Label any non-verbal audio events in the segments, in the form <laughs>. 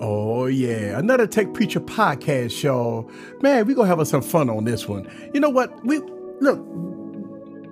Oh, yeah. Another Tech Preacher podcast show. Man, we going to have some fun on this one. You know what? We Look,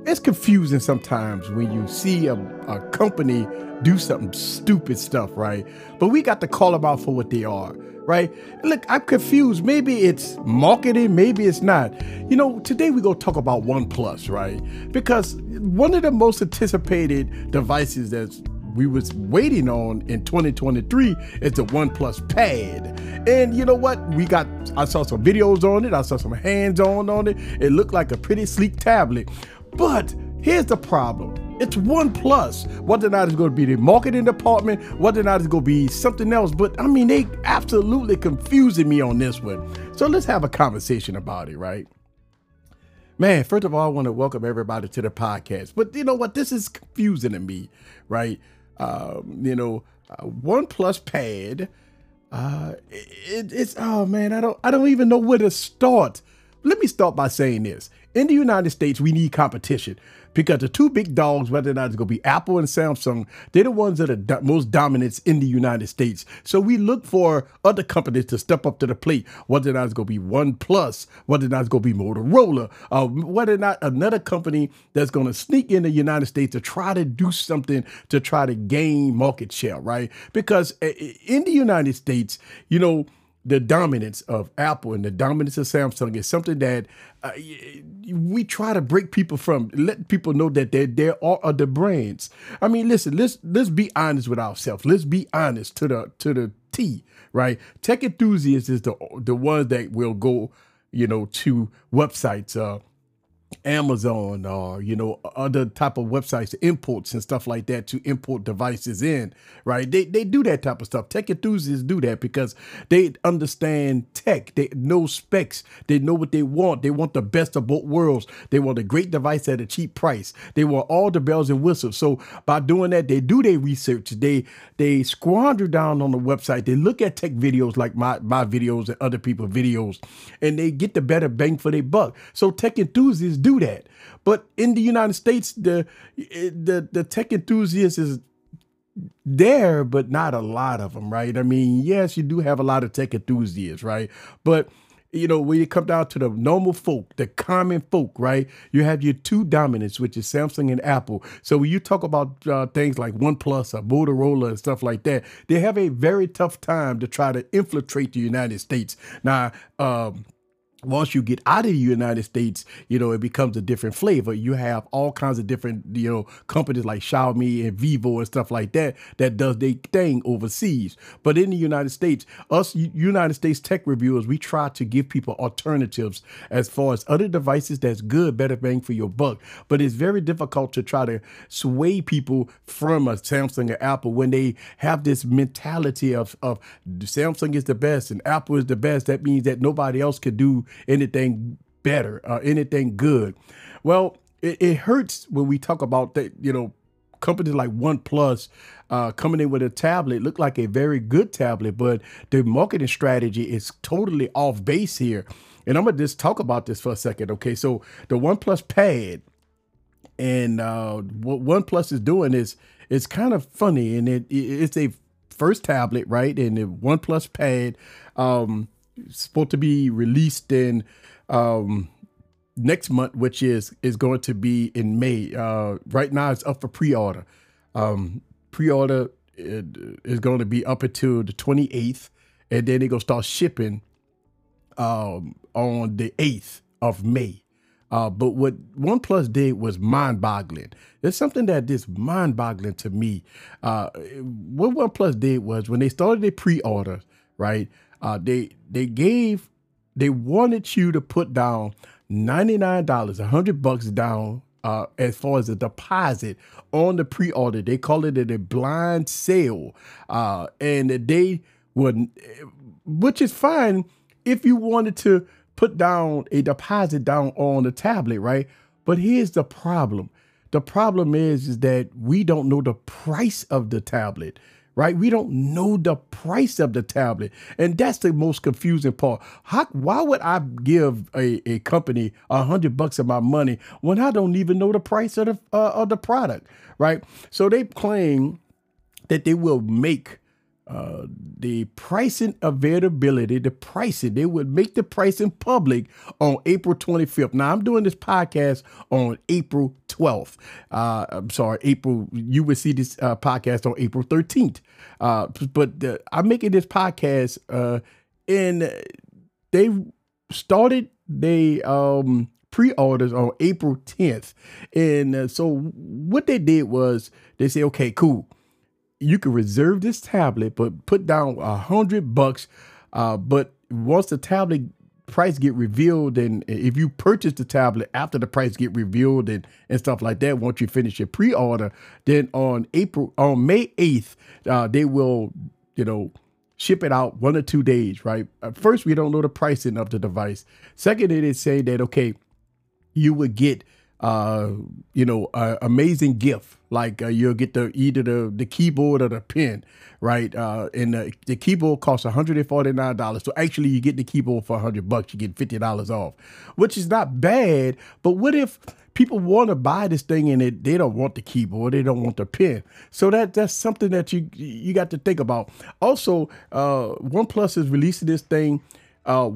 it's confusing sometimes when you see a, a company do something stupid stuff, right? But we got to call them out for what they are, right? Look, I'm confused. Maybe it's marketing, maybe it's not. You know, today we're going to talk about OnePlus, right? Because one of the most anticipated devices that's we was waiting on in 2023 is the OnePlus Pad. And you know what? We got I saw some videos on it. I saw some hands-on on it. It looked like a pretty sleek tablet. But here's the problem. It's OnePlus. Whether or not it's going to be the marketing department, whether or not it's going to be something else. But I mean, they absolutely confusing me on this one. So let's have a conversation about it, right? Man, first of all, I want to welcome everybody to the podcast. But you know what? This is confusing to me, right? Um, you know, uh, OnePlus Pad. Uh, it, it's oh man, I don't I don't even know where to start. Let me start by saying this: in the United States, we need competition because the two big dogs, whether or not it's going to be Apple and Samsung, they're the ones that are do- most dominant in the United States. So we look for other companies to step up to the plate, whether or not it's going to be OnePlus, whether or not it's going to be Motorola, uh, whether or not another company that's going to sneak in the United States to try to do something to try to gain market share, right? Because uh, in the United States, you know, the dominance of Apple and the dominance of Samsung is something that uh, we try to break people from, let people know that there there are other brands. I mean, listen, let's let's be honest with ourselves. Let's be honest to the to the T, right? Tech enthusiasts is the the ones that will go, you know, to websites. Uh, Amazon or you know other type of websites, imports and stuff like that to import devices in, right? They they do that type of stuff. Tech enthusiasts do that because they understand tech. They know specs. They know what they want. They want the best of both worlds. They want a great device at a cheap price. They want all the bells and whistles. So by doing that, they do their research. They they squander down on the website. They look at tech videos like my my videos and other people's videos, and they get the better bang for their buck. So tech enthusiasts do that. But in the United States, the the the tech enthusiast is there, but not a lot of them, right? I mean, yes, you do have a lot of tech enthusiasts, right? But you know, when you come down to the normal folk, the common folk, right? You have your two dominants, which is Samsung and Apple. So when you talk about uh, things like OnePlus or Motorola and stuff like that, they have a very tough time to try to infiltrate the United States. Now, um, once you get out of the United States, you know, it becomes a different flavor. You have all kinds of different, you know, companies like Xiaomi and Vivo and stuff like that that does their thing overseas. But in the United States, us United States tech reviewers, we try to give people alternatives as far as other devices that's good, better bang for your buck. But it's very difficult to try to sway people from a Samsung or Apple when they have this mentality of, of Samsung is the best and Apple is the best. That means that nobody else could do anything better, uh, anything good. Well, it, it hurts when we talk about that, you know, companies like OnePlus uh, coming in with a tablet look like a very good tablet, but the marketing strategy is totally off base here. And I'm gonna just talk about this for a second. Okay, so the OnePlus Pad and uh, what OnePlus is doing is it's kind of funny, and it it's a first tablet, right? And the OnePlus Pad. Um, supposed to be released in um, next month, which is is going to be in May. Uh, right now, it's up for pre-order. Um, pre-order is going to be up until the 28th, and then they're gonna start shipping um, on the 8th of May. Uh, but what OnePlus did was mind-boggling. There's something that is mind-boggling to me. Uh, what OnePlus did was when they started their pre-order, right? Uh, they they gave they wanted you to put down ninety nine dollars, a hundred bucks down uh, as far as a deposit on the pre order. They call it a blind sale, uh, and they would, which is fine if you wanted to put down a deposit down on the tablet, right? But here's the problem. The problem is, is that we don't know the price of the tablet right? We don't know the price of the tablet. And that's the most confusing part. How, why would I give a, a company a hundred bucks of my money when I don't even know the price of the, uh, of the product, right? So they claim that they will make uh, the pricing availability, the pricing, they would make the pricing public on April 25th. Now, I'm doing this podcast on April 12th. Uh, I'm sorry, April, you would see this uh, podcast on April 13th. Uh, but the, I'm making this podcast uh, and they started they um pre-orders on April 10th. And uh, so what they did was they said, okay, cool you can reserve this tablet, but put down a hundred bucks. Uh, but once the tablet price get revealed, and if you purchase the tablet after the price get revealed and, and stuff like that, once you finish your pre-order, then on April on May eighth, uh, they will, you know, ship it out one or two days. Right. Uh, first, we don't know the pricing of the device. Second, it is saying that okay, you would get uh, you know, uh, amazing gift. Like uh, you'll get the either the the keyboard or the pen, right? Uh, and the, the keyboard costs one hundred and forty nine dollars. So actually, you get the keyboard for hundred bucks. You get fifty dollars off, which is not bad. But what if people want to buy this thing and it, they don't want the keyboard, they don't want the pen. So that that's something that you you got to think about. Also, uh, OnePlus is releasing this thing. Uh,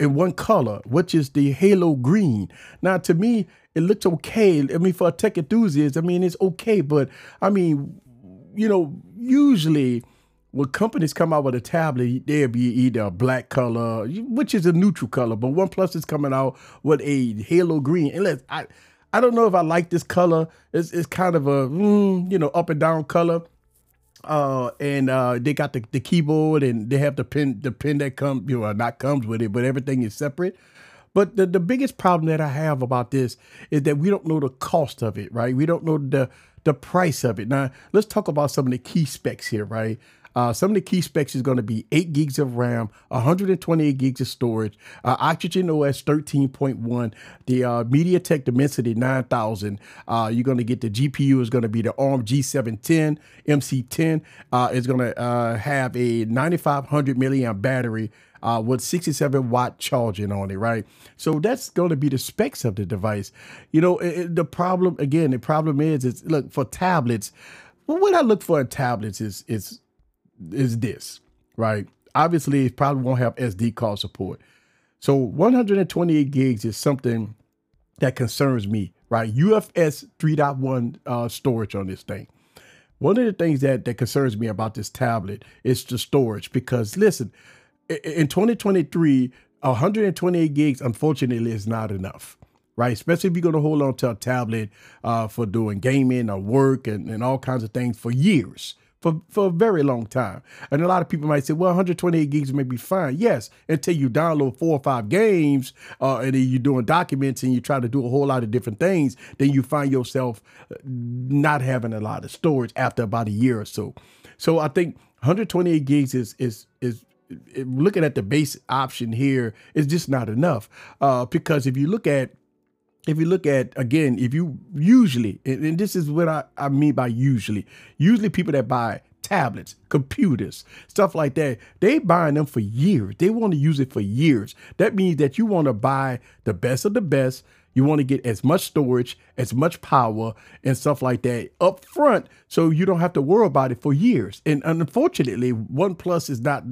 in one color, which is the halo green. Now, to me, it looks okay. I mean, for a tech enthusiast, I mean, it's okay. But I mean, you know, usually when companies come out with a tablet, there'll be either a black color, which is a neutral color, but OnePlus is coming out with a halo green. And let's, I, I don't know if I like this color. It's, it's kind of a, mm, you know, up and down color uh and uh they got the, the keyboard and they have the pen the pen that comes you know not comes with it but everything is separate. But the, the biggest problem that i have about this is that we don't know the cost of it right? We don't know the the price of it. Now let's talk about some of the key specs here right uh, some of the key specs is going to be 8 gigs of RAM, 128 gigs of storage, uh, Oxygen OS 13.1, the uh, MediaTek Dimensity 9000. Uh, you're going to get the GPU is going to be the ARM G710, MC10. Uh, it's going to have a 9500 milliamp battery. Uh, with 67 watt charging on it, right? So that's going to be the specs of the device. You know, it, it, the problem again, the problem is, is look for tablets. Well, what I look for in tablets is is is this, right? Obviously, it probably won't have SD card support. So 128 gigs is something that concerns me, right? UFS 3.1 uh, storage on this thing. One of the things that, that concerns me about this tablet is the storage because listen, in 2023, 128 gigs, unfortunately, is not enough right? Especially if you're going to hold on to a tablet uh, for doing gaming or work and, and all kinds of things for years for, for a very long time. And a lot of people might say, well, 128 gigs may be fine. Yes, until you download four or five games uh, and then you're doing documents and you try to do a whole lot of different things, then you find yourself uh, not having a lot of storage after about a year or so. So I think 128 gigs is is is looking at the base option here is just not enough uh, because if you look at if you look at again, if you usually, and, this is what I, I mean by usually, usually people that buy tablets, computers, stuff like that, they buying them for years. They want to use it for years. That means that you want to buy the best of the best. You want to get as much storage, as much power, and stuff like that up front, so you don't have to worry about it for years. And unfortunately, OnePlus is not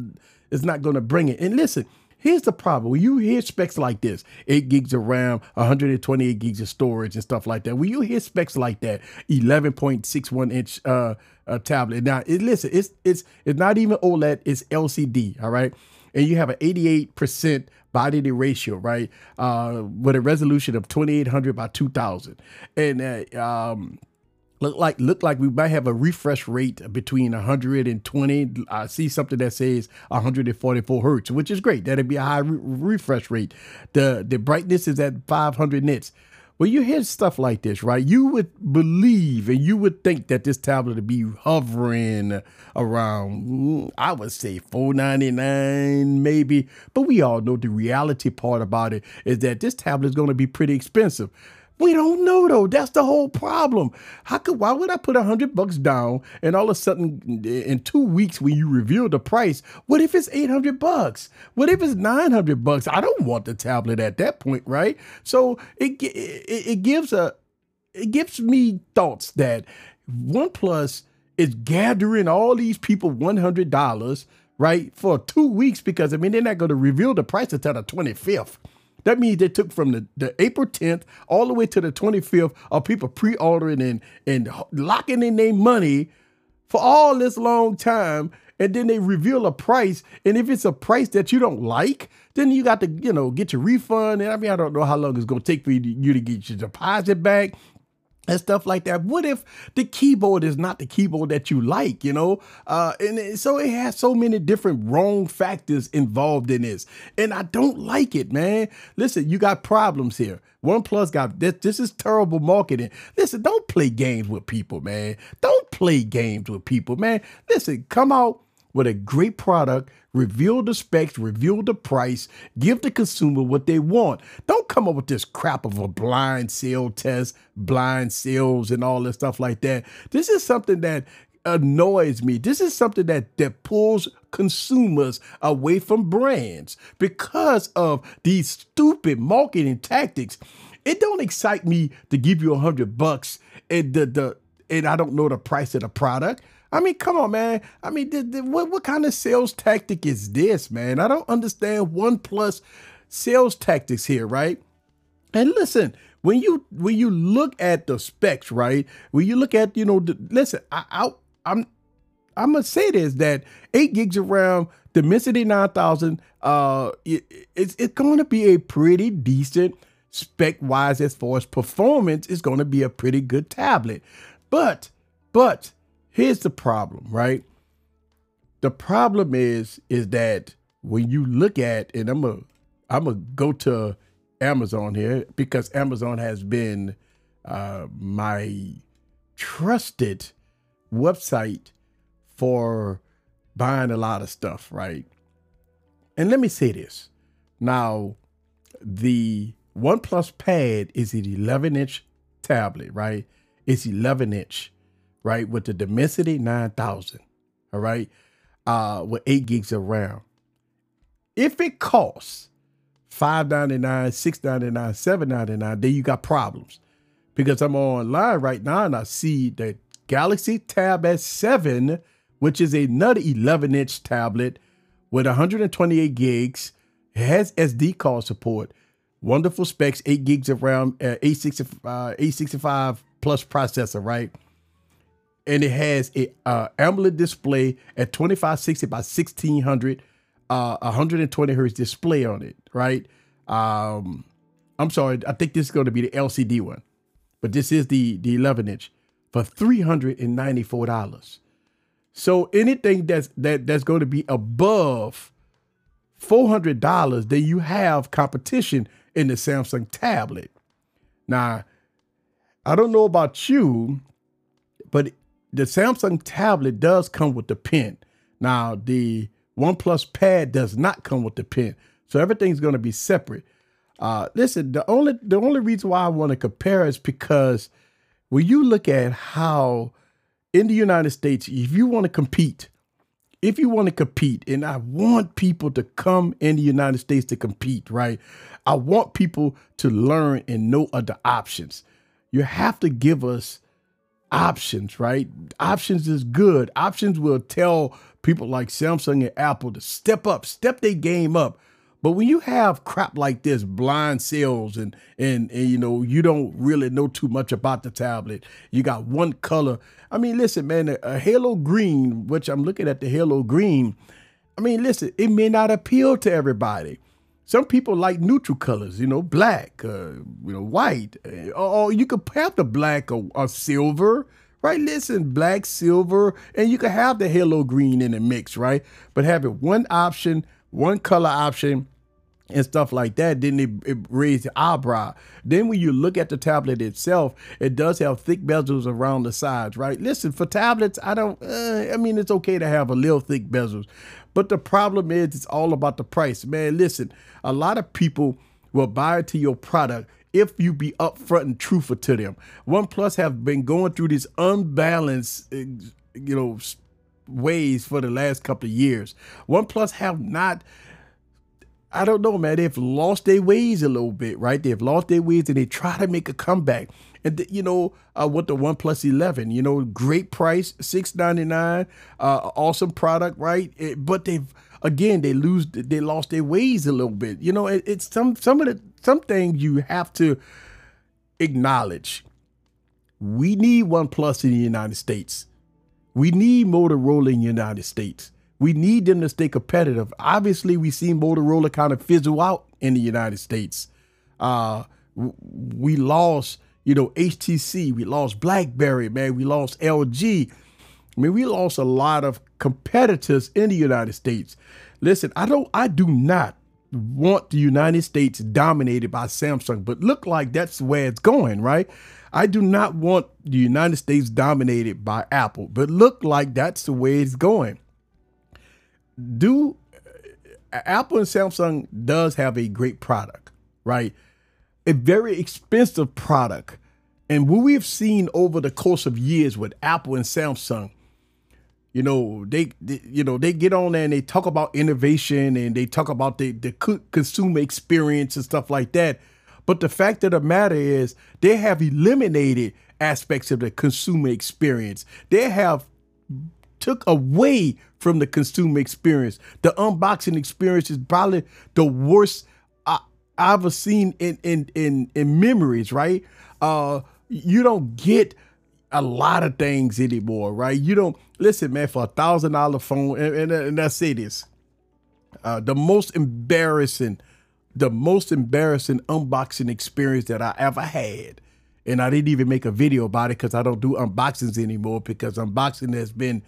is not going to bring it. And listen, Here's the problem. When you hear specs like this, 8 gigs of RAM, 128 gigs of storage and stuff like that, when you hear specs like that, 11.61 inch uh, uh, tablet. Now, it, listen, it's it's it's not even OLED, it's LCD, all right? And you have an 88% body to ratio, right? Uh, with a resolution of 2800 by 2000. And uh, um, look like look like we might have a refresh rate between 120 i see something that says 144 hertz which is great. That'd be a high re refresh rate. The the brightness is at 500 nits. When you hear stuff like this right you would believe and you would think that this tablet would be hovering around i would say 499 maybe. But we all know the reality part about it is that this tablet is going to be pretty expensive we don't know though. That's the whole problem. How could why would I put a hundred bucks down and all of a sudden eh, in two weeks when you reveal the price, what if it's eight hundred bucks? What if it's nine hundred bucks? I don't want the tablet at that point, right? So it it, it gives a it gives me thoughts that OnePlus is gathering all these people $100, right, for two weeks because, I mean, they're not going to reveal the price until the 25th. That means they took from the, the April 10th all the way to the 25th of people pre-ordering and, and locking in their money for all this long time. And then they reveal a price. And if it's a price that you don't like, then you got to, you know, get your refund. And I mean, I don't know how long it's going to take for you to, you to get your deposit back and stuff like that. What if the keyboard is not the keyboard that you like, you know? Uh, and so it has so many different wrong factors involved in this. And I don't like it, man. Listen, you got problems here. OnePlus got this. This is terrible marketing. Listen, don't play games with people, man. Don't play games with people, man. Listen, come out with a great product, reveal the specs, reveal the price, give the consumer what they want. Don't come up with this crap of a blind sale test, blind sales, and all this stuff like that. This is something that annoys me. This is something that that pulls consumers away from brands because of these stupid marketing tactics. It don't excite me to give you a hundred bucks and the the and I don't know the price of the product. I mean, come on, man. I mean, what what kind of sales tactic is this, man? I don't understand OnePlus sales tactics here, right? And listen, when you when you look at the specs, right? When you look at you know, the, listen, I, I I'm I'm gonna say this that eight gigs of RAM, Dimensity 9000, uh, it, it's it's going to be a pretty decent spec wise as far as performance. It's going to be a pretty good tablet, but but Here's the problem, right? The problem is is that when you look at and I'm a I'm gonna go to Amazon here because Amazon has been uh, my trusted website for buying a lot of stuff, right? And let me say this. Now, the OnePlus Pad is an 11 inch tablet, right? It's 11 inch right, with the Dimensity 9000, all right, uh, with eight gigs of RAM. If it costs $5.99, $6.99, $7.99, then you got problems. Because I'm online right now and I see the Galaxy Tab S7, which is another 11 inch tablet with 128 gigs, has SD card support, wonderful specs, 8 gigs of RAM, uh, 865, uh, 865 plus processor, right? And it has a uh, AMOLED display at 2560 by 1600, uh, 120 hertz display on it, right? Um, I'm sorry, I think this is going to be the LCD one, but this is the the 11 inch for 394 dollars. So anything that's that that's going to be above $400, then you have competition in the Samsung tablet. Now, I don't know about you, but the Samsung tablet does come with the pen. Now, the OnePlus Pad does not come with the pen. So everything's going to be separate. Uh, listen, the only the only reason why I want to compare is because when you look at how in the United States, if you want to compete, if you want to compete, and I want people to come in the United States to compete, right? I want people to learn and know other options. You have to give us options, right? Options is good. Options will tell people like Samsung and Apple to step up, step their game up. But when you have crap like this, blind sales, and, and and you know you don't really know too much about the tablet, you got one color. I mean, listen, man, a, a Halo Green, which I'm looking at the Halo Green. I mean, listen, it may not appeal to everybody. Some people like neutral colors, you know, black, uh, you know, white, uh, or you could have the black or, or, silver, right? Listen, black, silver, and you could have the halo green in the mix, right? But having one option, one color option, and stuff like that, then it, it raised the eyebrow. Then when you look at the tablet itself, it does have thick bezels around the sides, right? Listen, for tablets, I don't, uh, I mean, it's okay to have a little thick bezels, but the problem is, it's all about the price. Man, listen, a lot of people will buy into your product if you be upfront and truthful to them. OnePlus have been going through this unbalanced, you know, ways for the last couple of years. OnePlus have not. I don't know, man. They've lost their ways a little bit, right? They've lost their ways and they try to make a comeback. And you know, uh, with the One Plus Eleven, you know, great price, six ninety nine, uh, awesome product, right? It, but they've again they lose they lost their ways a little bit. You know, it, it's some some of the some things you have to acknowledge. We need One Plus in the United States. We need Motorola in the United States. We need them to stay competitive. Obviously, we see Motorola kind of fizzle out in the United States. Uh, we lost, you know, HTC. We lost BlackBerry, man. We lost LG. I mean, we lost a lot of competitors in the United States. Listen, I don't, I do not want the United States dominated by Samsung, but look like that's where it's going, right? I do not want the United States dominated by Apple, but look like that's the way it's going. Do Apple and Samsung does have a great product, right? A very expensive product. And what we've seen over the course of years with Apple and Samsung, you know, they, they, you know, they get on there and they talk about innovation and they talk about the, the consumer experience and stuff like that. But the fact of the matter is they have eliminated aspects of the consumer experience. They have took away from the consumer experience. The unboxing experience is probably the worst I, have ever seen in in in in memories. Right? Uh, you don't get a lot of things anymore, right? You don't listen, man. For a thousand dollar phone, and, and, and I say this, uh, the most embarrassing, the most embarrassing unboxing experience that I ever had. And I didn't even make a video about it because I don't do unboxings anymore because unboxing has been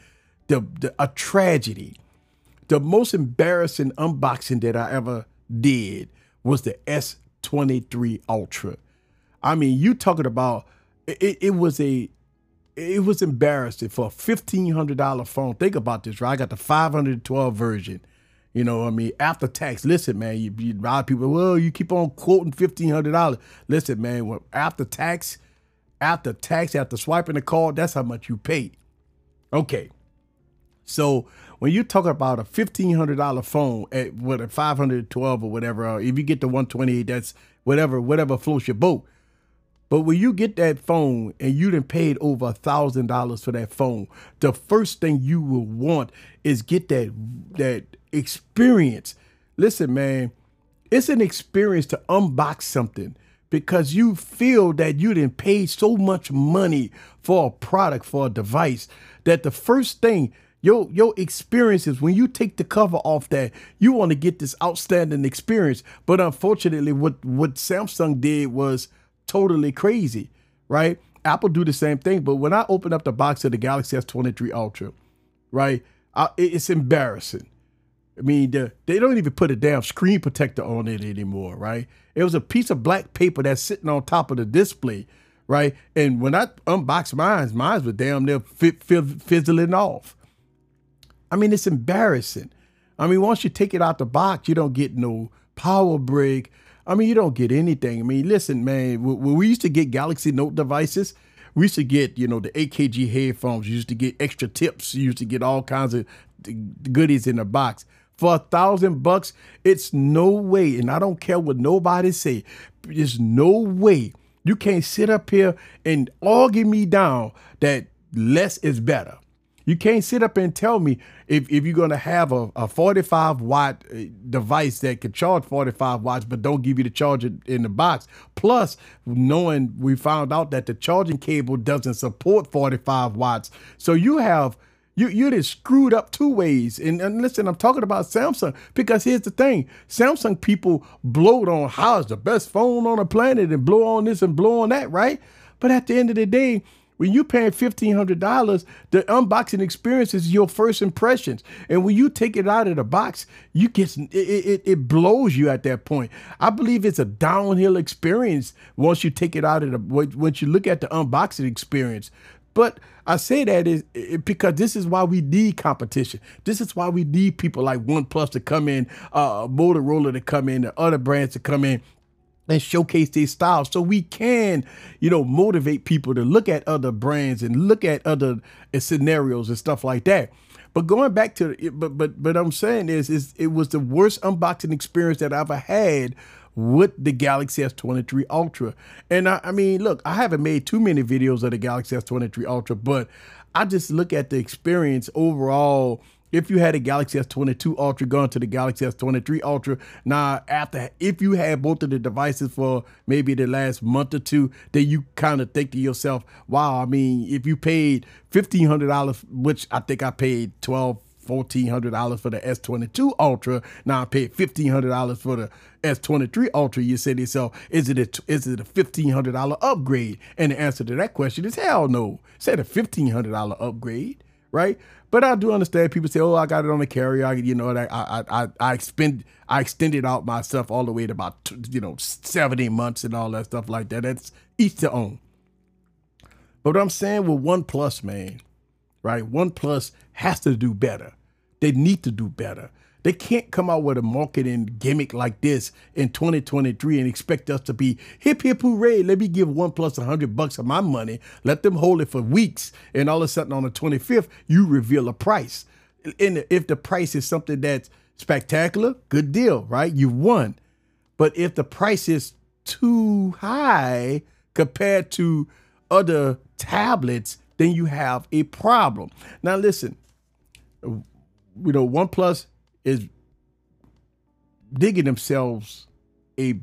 the, the a tragedy. The most embarrassing unboxing that I ever did was the S23 Ultra. I mean, you talking about it, it was a it was embarrassing for a fifteen hundred dollar phone. Think about this, right? I got the five hundred twelve version. You know, I mean, after tax. Listen, man, you, you a lot of people. Well, you keep on quoting fifteen hundred dollars. Listen, man, well, after tax, after tax, after swiping the card, that's how much you pay. Okay, so when you talk about a fifteen hundred dollar phone at what a five hundred twelve or whatever, or if you get the one twenty eight, that's whatever whatever floats your boat. But when you get that phone and you done paid over a thousand dollars for that phone, the first thing you will want is get that that experience. Listen, man, it's an experience to unbox something because you feel that you didn't pay so much money for a product, for a device, that the first thing your your experiences when you take the cover off that you want to get this outstanding experience. But unfortunately what what samsung did was totally crazy right? Apple do the same thing but when i open up the box of the galaxy s23 ultra right I, it's embarrassing. I mean the, they don't even put a damn screen protector on it anymore right? It was a piece of black paper that's sitting on top of the display right? And when i unboxed mine mine was damn near fizzling off I mean, it's embarrassing. I mean, once you take it out the box, you don't get no power brick. I mean, you don't get anything. I mean, listen, man, when we used to get Galaxy Note devices, we used to get, you know, the AKG headphones. You used to get extra tips. You used to get all kinds of goodies in the box. For a thousand bucks, it's no way, and I don't care what nobody say, there's no way you can't sit up here and argue me down that less is better. You can't sit up and tell me if, if you're going to have a, a 45 watt uh, device that can charge 45 watts, but don't give you the charger in the box. Plus, knowing we found out that the charging cable doesn't support 45 watts. So you have you you just screwed up two ways. And, and listen, I'm talking about Samsung because here's the thing: Samsung people bloat on how it's the best phone on the planet and blow on this and blow on that, right? But at the end of the day, when you paying fifteen hundred dollars, the unboxing experience is your first impressions, and when you take it out of the box, you get it, it, it blows you at that point. I believe it's a downhill experience once you take it out of the once you look at the unboxing experience. But I say that is because this is why we need competition. This is why we need people like OnePlus to come in, uh, Motorola to come in, the other brands to come in and showcase their style so we can you know motivate people to look at other brands and look at other uh, scenarios and stuff like that but going back to but but but i'm saying is is it was the worst unboxing experience that i ever had with the Galaxy S23 Ultra. And I, I mean, look, I haven't made too many videos of the Galaxy S23 Ultra, but I just look at the experience overall if you had a Galaxy S22 Ultra gone to the Galaxy S23 Ultra, now after if you had both of the devices for maybe the last month or two, then you kind of think to yourself, wow, I mean, if you paid fifteen hundred dollars, which I think I paid twelve $1,400 for the S22 Ultra. Now I paid $1,500 for the S23 Ultra. You say to yourself, is it a, is it a $1,500 upgrade? And the answer to that question is hell no. Said a $1,500 upgrade, right? But I do understand people say, "Oh, I got it on the carrier." I, you know, I I I I expend I extended out myself all the way to about you know seventy months and all that stuff like that. That's each to own. But I'm saying with OnePlus, man, right? OnePlus has to do better. They need to do better. They can't come out with a marketing gimmick like this in 2023 and expect us to be hip hip hooray. Let me give OnePlus a hundred bucks of my money. Let them hold it for weeks, and all of a sudden on the 25th you reveal a price. And if the price is something that's spectacular, good deal, right? You won. But if the price is too high compared to other tablets, then you have a problem. Now listen, you know, OnePlus is digging themselves a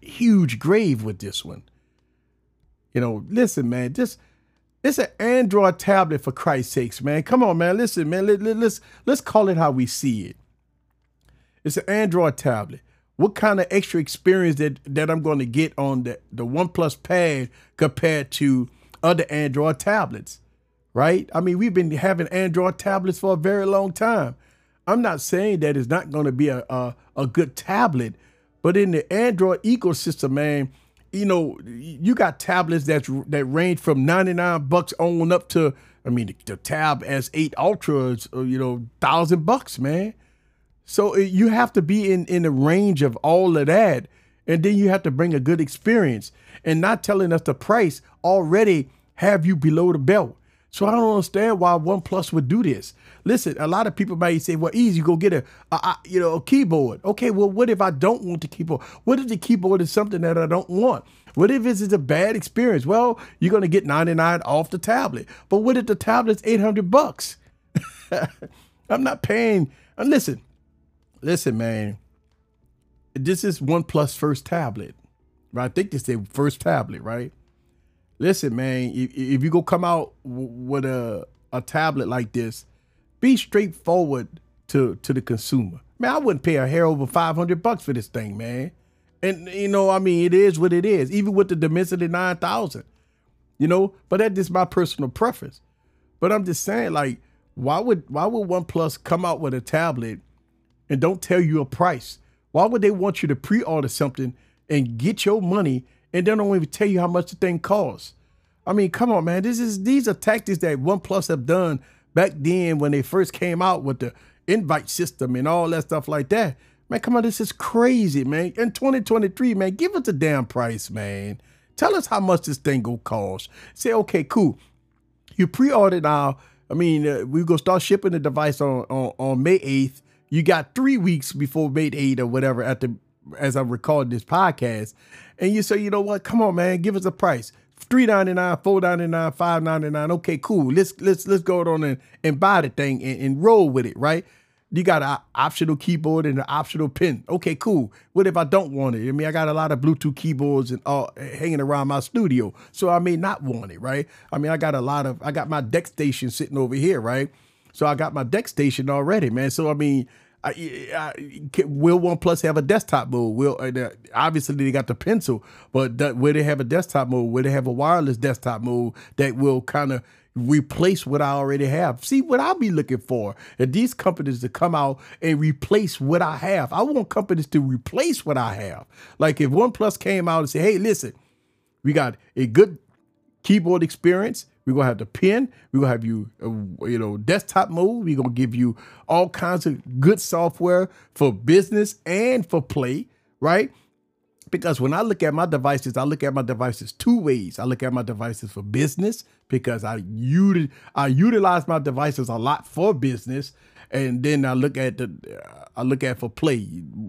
huge grave with this one. You know, listen, man, just it's an Android tablet for Christ's sakes, man. Come on, man. Listen, man. Let, let, let's let's call it how we see it. It's an Android tablet. What kind of extra experience that that I'm going to get on the the OnePlus Pad compared to other Android tablets? Right? I mean, we've been having Android tablets for a very long time. I'm not saying that it's not going to be a, a, a good tablet, but in the Android ecosystem, man, you know, you got tablets that that range from 99 bucks on up to, I mean, the, the Tab S8 Ultra is, uh, you know, thousand bucks, man. So uh, you have to be in in the range of all of that, and then you have to bring a good experience, and not telling us the price already have you below the belt. So I don't understand why OnePlus would do this. Listen, a lot of people might say, "Well, easy, go get a, a, a, you know a keyboard." Okay, well, what if I don't want the keyboard? What if the keyboard is something that I don't want? What if it's a bad experience? Well, you're gonna get 99 off the tablet. But what if the tablet's 800 bucks? <laughs> I'm not paying. And listen, listen, man. This is OnePlus first tablet, right? I think this is their first tablet, right? Listen, man, if, if you go come out with a a tablet like this, be straightforward to to the consumer. Man, I wouldn't pay a hair over five hundred bucks for this thing, man. And you know, I mean, it is what it is. Even with the Dimensity nine thousand, you know. But that's just my personal preference. But I'm just saying, like, why would why would OnePlus come out with a tablet and don't tell you a price? Why would they want you to pre-order something and get your money and they don't even tell you how much the thing costs. I mean, come on, man. This is these are tactics that OnePlus have done back then when they first came out with the invite system and all that stuff like that. Man, come on, this is crazy, man. In 2023, man, give us a damn price, man. Tell us how much this thing go cost. Say, okay, cool. You pre-ordered now. I mean, uh, we're gonna start shipping the device on, on on May 8th. You got three weeks before May 8th or whatever at the as I'm recording this podcast, and you say, you know what? Come on, man, give us a price. Three ninety nine, four ninety nine, five ninety nine. Okay, cool. Let's let's let's go on and, and buy the thing and, and roll with it, right? You got an optional keyboard and an optional pen. Okay, cool. What if I don't want it? I mean, I got a lot of Bluetooth keyboards and all eh, hanging around my studio, so I may not want it, right? I mean, I got a lot of I got my deck station sitting over here, right? So I got my deck station already, man. So I mean, I, I, will OnePlus have a desktop mode? Will uh, obviously they got the pencil, but that, will they have a desktop mode? Will they have a wireless desktop mode that will kind of replace what I already have? See what I'll be looking for and these companies to come out and replace what I have. I want companies to replace what I have. Like if OnePlus came out and said, "Hey, listen, we got a good keyboard experience." We're gonna have the pen. We're gonna have you, uh, you know, desktop mode. We're gonna give you all kinds of good software for business and for play, right? Because when I look at my devices, I look at my devices two ways. I look at my devices for business because I util- I utilize my devices a lot for business, and then I look at the I look at for play.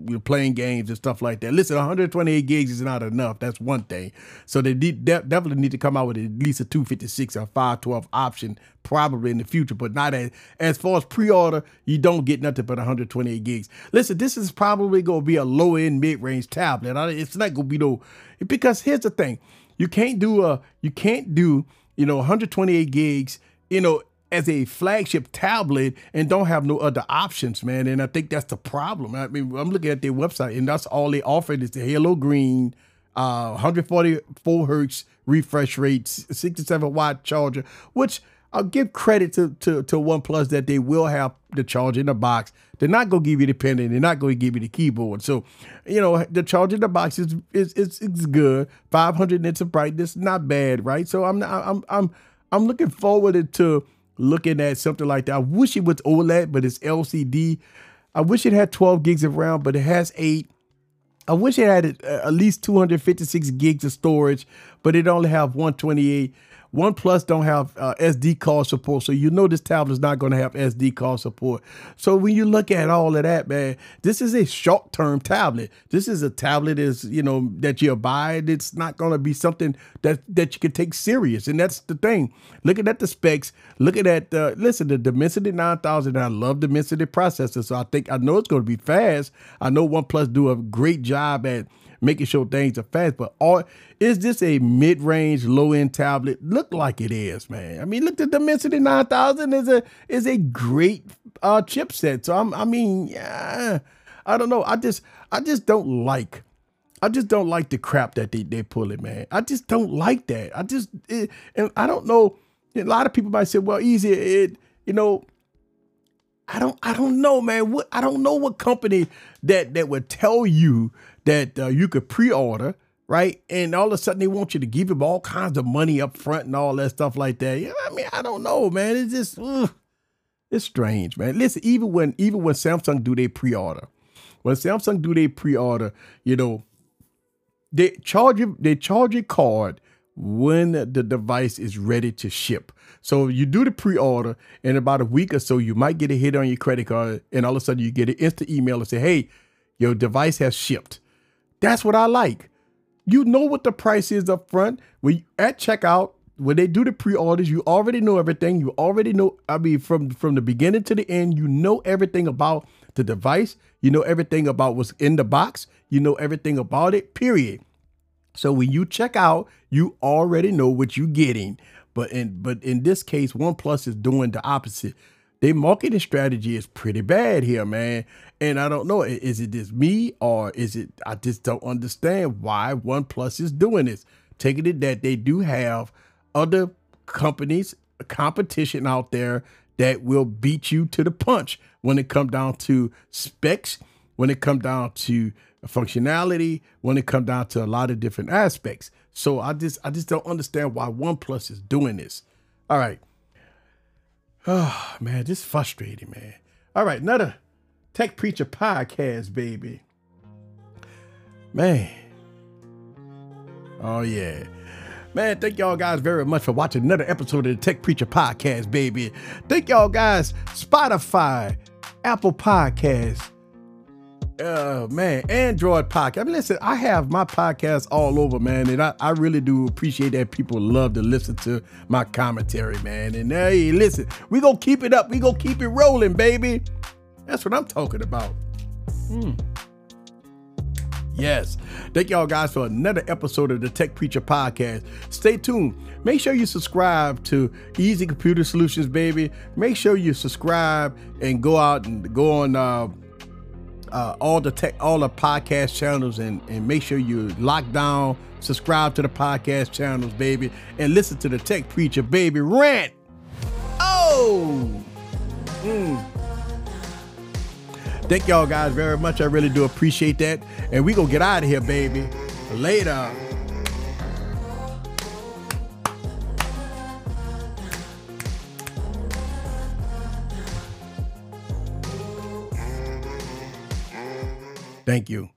you're playing games and stuff like that. Listen, 128 gigs is not enough. That's one thing. So they de- definitely need to come out with at least a 256 or 512 option probably in the future, but not as as far as pre-order, you don't get nothing but 128 gigs. Listen, this is probably gonna be a low-end mid-range tablet. It's not gonna be no because here's the thing. You can't do a you can't do, you know, 128 gigs, you know, as a flagship tablet and don't have no other options, man. And I think that's the problem. I mean, I'm looking at their website and that's all they offered is the Halo Green, uh, 144 hertz refresh rate, 67 watt charger, which I'll give credit to, to, to OnePlus that they will have the charger in the box. They're not going to give you the pen and they're not going to give you the keyboard. So, you know, the charger in the box is is is, is good. 500 nits of brightness, not bad, right? So I'm I'm I'm I'm looking forward to looking at something like that. I wish it was OLED, but it's LCD. I wish it had 12 gigs of RAM, but it has eight. I wish it had uh, at least 256 gigs of storage, but it only have 128. OnePlus don't have uh, SD card support, so you know this tablet is not going to have SD card support. So when you look at all of that, man, this is a short-term tablet. This is a tablet is you know that you buy. It's not going to be something that that you can take serious, and that's the thing. Looking at the specs, looking at uh, listen, the Dimensity 9000. I love Dimensity processor, so I think I know it's going to be fast. I know OnePlus do a great job at making sure things are fast. But all is this a mid-range, low-end tablet? Look like it is, man. I mean, look, at the Dimensity 9000 is a is a great uh, chipset. So I'm, I mean, yeah, I don't know. I just I just don't like. I just don't like the crap that they they pull it, man. I just don't like that. I just it, and I don't know. A lot of people might say, "Well, easy." It you know, I don't I don't know, man. What I don't know what company that that would tell you that uh, you could pre-order, right? And all of a sudden they want you to give them all kinds of money up front and all that stuff like that. You know I mean, I don't know, man. It's just ugh, it's strange, man. Listen, even when even when Samsung do their pre-order, when Samsung do their pre-order, you know, they charge you they charge your card when the device is ready to ship. So you do the pre-order in about a week or so, you might get a hit on your credit card, and all of a sudden you get an instant email and say, "Hey, your device has shipped." That's what I like. You know what the price is up front. When you, at checkout, when they do the pre-orders, you already know everything. You already know, I mean, from from the beginning to the end, you know everything about the device. You know everything about what's in the box. You know everything about it, period. So when you check out, you already know what you're getting. But in but in this case, OnePlus is doing the opposite. Their marketing strategy is pretty bad here, man. And I don't know, is it just me or is it, I just don't understand why OnePlus is doing this. Taking it that they do have other companies, competition out there that will beat you to the punch when it come down to specs, when it come down to functionality, when it come down to a lot of different aspects. So I just I just don't understand why OnePlus is doing this. All right. Oh <sighs> man, just frustrating, man. All right, another Tech Preacher podcast, baby. Man. Oh yeah. Man, thank y'all guys very much for watching another episode of the Tech Preacher Podcast, baby. Thank y'all guys, Spotify, Apple Podcasts, uh man, Android podcast. I mean, listen, I have my podcast all over, man, and I, I really do appreciate that people love to listen to my commentary, man. And hey, listen, we gonna keep it up. We gonna keep it rolling, baby. That's what I'm talking about. Hmm. Yes. Thank y'all guys for another episode of the Tech Preacher Podcast. Stay tuned. Make sure you subscribe to Eazy Computer Solutions, baby. Make sure you subscribe and go out and go on uh uh, all the tech, all the podcast channels, and and make sure you lock down, subscribe to the podcast channels, baby, and listen to the Tech Preacher, baby, rant. Oh, mm. thank y'all guys very much. I really do appreciate that, and we gonna get out of here, baby. Later. Thank you.